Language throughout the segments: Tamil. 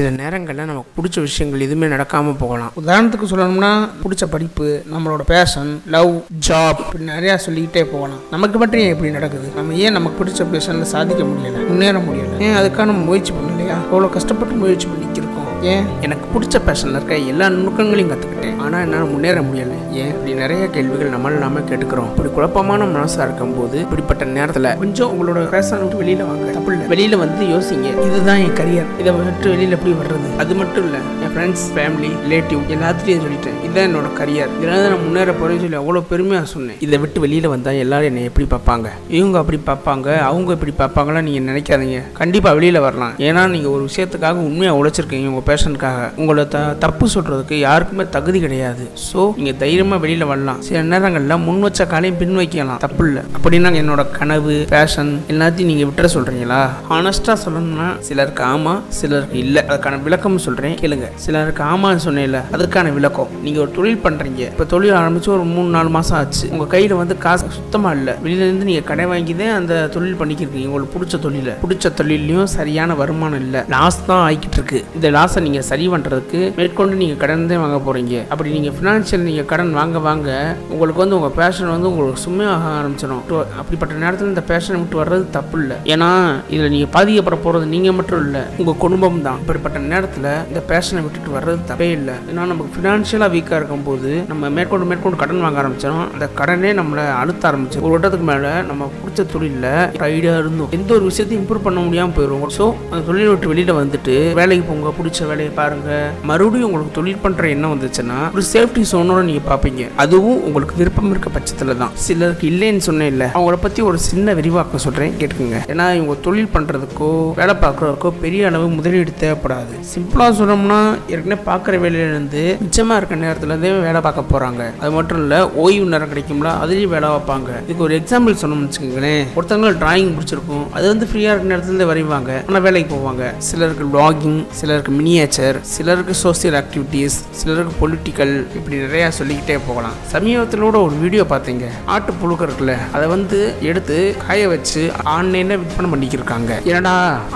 சில நேரங்களில் நமக்கு பிடிச்ச விஷயங்கள் எதுவுமே நடக்காமல் போகலாம். உதாரணத்துக்கு சொல்லணும்னா பிடிச்ச படிப்பு நம்மளோட பேஷன் லவ் ஜாப் இப்படி நிறையா சொல்லிக்கிட்டே போகலாம். நமக்கு மட்டும் ஏன் இப்படி நடக்குது? நம்ம ஏன் நமக்கு பிடிச்ச பேஷனில் சாதிக்க முடியல? முன்னேற முடியலை? ஏன் அதுக்கான முயற்சி பண்ணலையா? அவ்வளோ கஷ்டப்பட்டு முயற்சி பண்ணிக்கிருக்கோம் ஏன்? எனக்கு பிடிச்ச பேஷனில் இருக்க எல்லா நுணுக்கங்களையும் கற்றுக்கிட்டேன் ஆனால் என்னால் முன்னேற முடியலை. ஏன்? இப்படி நிறைய கேள்விகள் நம்மள நாம கேட்டுக்கிறோம். இப்படி குழப்பமான மனசாக இருக்கும்போது இப்படிப்பட்ட நேரத்தில் கொஞ்சம் உங்களோட பேஷனை விட்டு வெளியில் வாங்க. தப்பு இல்லை. வெளியில் வந்து யோசிங்க. இதுதான் என் கரியர் இதை விட்டு வெளியில் எப்படி வர்றது? அது மட்டும் இல்லை என் ஃப்ரெண்ட்ஸ் ஃபேமிலி ரிலேட்டிவ் எல்லாத்துலேயும் சொல்லிட்டேன். இதுதான் என்னோட கரியர் இதனால நான் முன்னேற போகிறேன்னு சொல்லி அவ்வளோ பெருமையாக சொன்னேன். இதை விட்டு வெளியில் வந்தால் எல்லாரும் என்னை எப்படி பார்ப்பாங்க? இவங்க அப்படி பார்ப்பாங்க அவங்க இப்படி பார்ப்பாங்களா நீங்கள் நினைக்காதீங்க. கண்டிப்பாக வெளியில் வரலாம். ஏன்னா நீங்கள் ஒரு விஷயத்துக்காக உண்மையாக உழைச்சிருக்கீங்க உங்கள் பேஷண்ட்காக. உங்களை த தப்பு சொல்கிறதுக்கு யாருக்குமே தகுதி கிடையாது. ஸோ நீங்கள் தைரியமாக வெளியில் வரலாம். சில நேரங்களில் முன் வச்ச காலையும் பின் வைக்கலாம். தப்பு இல்லை. அப்படின்னா என்னோட கனவு பேஷன் எல்லாத்தையும் நீங்கள் விட்டுற சொல்கிறீங்களா ஹானஸ்ட்டாக சொல்லணும்னா சிலருக்கு ஆமாம் சிலருக்கு இல்லை. அதுக்கான விளக்கம் சொல்கிறேன் கேளுங்க. சிலருக்கு ஆமான்னு சொன்னேன்ல அதுக்கான விளக்கம். நீங்கள் ஒரு தொழில் பண்ணுறீங்க இப்போ தொழில் ஆரம்பித்து ஒரு மூணு நாலு மாதம் ஆச்சு. உங்கள் கையில் வந்து காசு சுத்தமாக இல்லை. வெளியிலேருந்து நீங்கள் கடை வாங்கி தான் அந்த தொழில் பண்ணிக்கிருக்கீங்க உங்களுக்கு பிடிச்ச தொழிலை. பிடிச்ச தொழிலையும் சரியான வருமானம் இல்லை. லாஸ் தான் ஆகிக்கிட்டு இருக்கு. இந்த லாஸை நீங்கள் சரி பண்ணுறதுக்கு மேற்கொண்டு நீங்கள் கடன் தான் வாங்க போகிறீங்க அப்படி நீங்கள் ஃபினான்ஷியல் நீங்கள் கடன் வாங்க வாங்க உங்களுக்கு வந்து உங்கள் பேஷன் வந்து உங்களுக்கு சும்மையாக ஆரம்பிச்சிடும். அப்படிப்பட்ட நேரத்தில் இந்த பேஷனை விட்டு வர்றது தப்பு இல்லை ஏன்னா இதில் நீங்கள் பாதிக்கப்பட போகிறது நீங்கள் மட்டும் இல்லை உங்கள் குடும்பம் தான். இப்படிப்பட்ட நேரத்தில் இந்த பேஷனை விட்டுட்டு வர்றது தப்பே இல்லை. ஏன்னா நமக்கு ஃபினான்ஷியலாக வீக்காக இருக்கும்போது நம்ம மேற்கொண்டு மேற்கொண்டு கடன் வாங்க ஆரம்பிச்சோம் அந்த கடனே நம்மளை அழுத்த ஆரம்பிச்சு ஒரு வட்டத்துக்கு மேலே நம்ம பிடிச்ச தொழிலில் ஐடியா இருந்தோம் எந்த ஒரு விஷயத்தையும் இம்ப்ரூவ் பண்ண முடியாமல் போயிடும் ஸோ அந்த தொழிலை விட்டு வெளியில் வந்துட்டு வேலைக்கு போங்க பிடிச்ச வேலையை பாருங்க. மறுபடியும் உங்களுக்கு தொழில் பண்ணுற எண்ணம் வந்துச்சுன்னா ஒரு சேஃப்டி சோனோட நீங்கள் பார்ப்பீங்க அதுவும் உங்களுக்கு விருப்பம் இருக்க பட்சத்தில் தான். சிலருக்கு இல்லைன்னு சொன்னேன் இல்லை. அவங்கள பற்றி ஒரு சின்ன விரிவாக்கம் சொல்கிறேன் கேட்டுக்கோங்க. ஏன்னா இவங்க தொழில் பண்ணுறதுக்கோ வேலை பார்க்குறதுக்கோ பெரிய அளவு முதலீடு தேவைப்படாது. சிம்பிளாக சொன்னோம்னா ஏற்கனவே பார்க்குற வேலையிலேருந்து மிச்சமாக இருக்க நேரத்துலேருந்தே வேலை பார்க்க போகிறாங்க அது மட்டும் இல்லை ஓய்வு நேரம் கிடைக்கும்ல அதுலேயும் வேலை வைப்பாங்க இதுக்கு ஒரு எக்ஸாம்பிள் சொன்னோம்னு வச்சுக்கோங்களேன். ஒருத்தவங்க டிராயிங் பிடிச்சிருக்கும். அது வந்து ஃப்ரீயாக இருக்க நேரத்துல வரைவாங்க. ஆனால் வேலைக்கு போவாங்க. சிலருக்கு பிளாகிங் சிலருக்கு மினி நேச்சர் சிலருக்கு சோசியல் ஆக்டிவிட்டீஸ் சிலருக்கு பொலிட்டிக்கல் இப்படி நிறையா சொல்லிக்கிட்டே போகலாம். சமீபத்தில் கூட ஒரு வீடியோ பார்த்தீங்க. ஆட்டு புழுக்க இருக்குல்ல அதை வந்து எடுத்து காய வச்சு ஆன்லைனில் விற்பனை பண்ணிக்கிருக்காங்க. என்னடா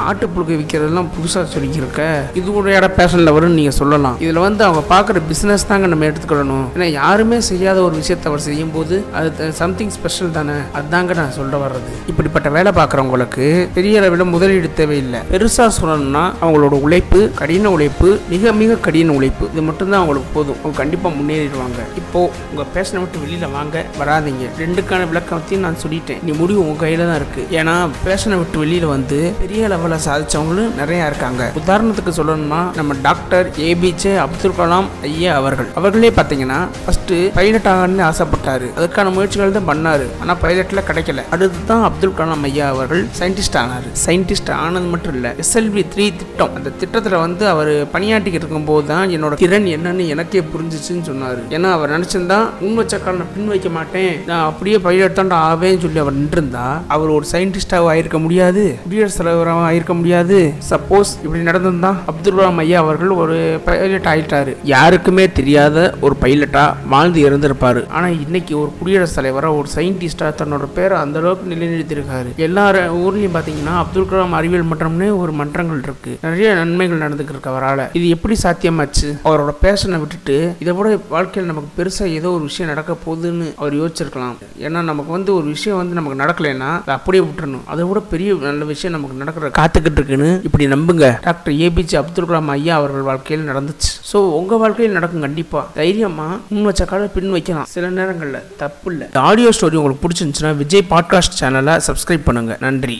ஆட்டு புழுக்க விற்கிறதெல்லாம் புதுசாக சொல்லிக்கிருக்க? இது கூட இட பேஷனில் வரும்னு நீங்கள் சொல்லலாம். இதில் வந்து அவங்க பார்க்குற பிஸ்னஸ் தாங்க நம்ம எடுத்துக்கிடணும் ஏன்னா யாருமே செய்யாத ஒரு விஷயத்தை அவர் செய்யும் போது அது சம்திங் ஸ்பெஷல் தானே. அதுதாங்க நான் சொல்ல வர்றது. இப்படிப்பட்ட வேலை பார்க்குறவங்களுக்கு பெரிய அளவில் முதலீடு தேவையில்லை. பெருசாக சொல்லணும்னா அவங்களோட உழைப்பு கடின உழைப்பு மிக மிக கடின உழைப்பு. இது மட்டும்தான் அவங்களுக்கு போதும். அவங்க கண்டிப்பாக முன்னேறிடுவாங்க. இப்போ உங்கள் பேஷனை விட்டு வெளியில் வாங்க வராதீங்க. ரெண்டுக்கான விளக்கத்தையும் நான் சொல்லிட்டேன். நீ முடிவு உங்கள் கையில் தான் இருக்குது ஏன்னா பேஷனை விட்டு வெளியில் வந்து பெரிய லெவலில் சாதிச்சவங்களும் நிறையா இருக்காங்க. உதாரணத்துக்கு சொல்லணும்னா நம்ம டாக்டர் ஏபிஜே அப்துல் கலாம் ஐயா அவர்கள். அவர்களே பார்த்தீங்கன்னா ஃபஸ்ட்டு பைலட் ஆகணும்னு ஆசைப்பட்டாரு. அதுக்கான முயற்சிகள் தான் பண்ணாரு. ஆனால் பைலட்டில் கிடைக்கல. அடுத்து தான் அப்துல் கலாம் ஐயா அவர்கள் சயின்டிஸ்ட் ஆனார். சயின்டிஸ்ட் ஆனது மட்டும் இல்லை எஸ்எல்வி த்ரீ திட்டம். அந்த திட்டத்தில் வந்து அவர் பணியாற்றிக்கிட்டு இருக்கும்போது தான் என்னோட திறன் என்னன்னு எனக்கே புரிஞ்சிச்சுன்னு சொன்னார். ஏன்னா அவர் நினச்சிருந்தா முன் வச்ச காரணம் பின் வைக்க மாட்டேன். நான் அப்படியே பைலட் ஆவேன்னு சொல்லி அவர் நின்றிருந்தா அவர் ஒரு சயின்டிஸ்டாக ஆயிருக்க முடியாது. குடியரசுத் தலைவராக ஆயிருக்க முடியாது. சப்போஸ் இப்படி நடந்திருந்தா அப்துல் கலாம் ஐயா அவர்கள் ஒரு பைலட் ஆயிட்டாரு. யாருக்குமே தெரியாத ஒரு பைலட்டாக வாழ்ந்து இருந்திருப்பார். ஆனால் இன்னைக்கு ஒரு குடியரசுத் தலைவராக ஒரு சயின்டிஸ்டாக தன்னோட பேரை அந்த அளவுக்கு நிலைநிறுத்தியிருக்காரு. எல்லா ஊர்லேயும் பார்த்தீங்கன்னா அப்துல் கலாம் அறிவியல் மன்றம்னு ஒரு மன்றங்கள் இருக்கு. நிறைய நன்மைகள் நடந்துக்கிருக்கு இருக்கு அவரால். இது எப்படி சாத்தியமாச்சு? அவரோட பேஷனை விட்டுட்டு இதை விட வாழ்க்கையில் நமக்கு பெருசாக ஏதோ ஒரு விஷயம் நடக்க போகுதுன்னு அவர் யோசிச்சிருக்கலாம். ஏன்னா நமக்கு வந்து ஒரு விஷயம் வந்து நமக்கு நடக்கலைன்னா அதை அப்படியே விட்டுறணும். அதை விட பெரிய நல்ல விஷயம் நமக்கு நடக்கிற காத்துக்கிட்டு இருக்குன்னு இப்படி நம்புங்க. டாக்டர் ஏபிஜே அப்துல் கலாம் ஐயா அவர்கள் வாழ்க்கையில் நடந்துச்சு. ஸோ உங்கள் வாழ்க்கையில் நடக்கும் கண்டிப்பாக தைரியமாக முன் வச்ச கால பின் வைக்கலாம். சில நேரங்களில் தப்பு இல்லை. ஆடியோ ஸ்டோரி உங்களுக்கு பிடிச்சிருந்துச்சுன்னா விஜய் பாட்காஸ்ட் சேனலை சப்ஸ்கிரைப் பண்ணுங்க. நன்றி.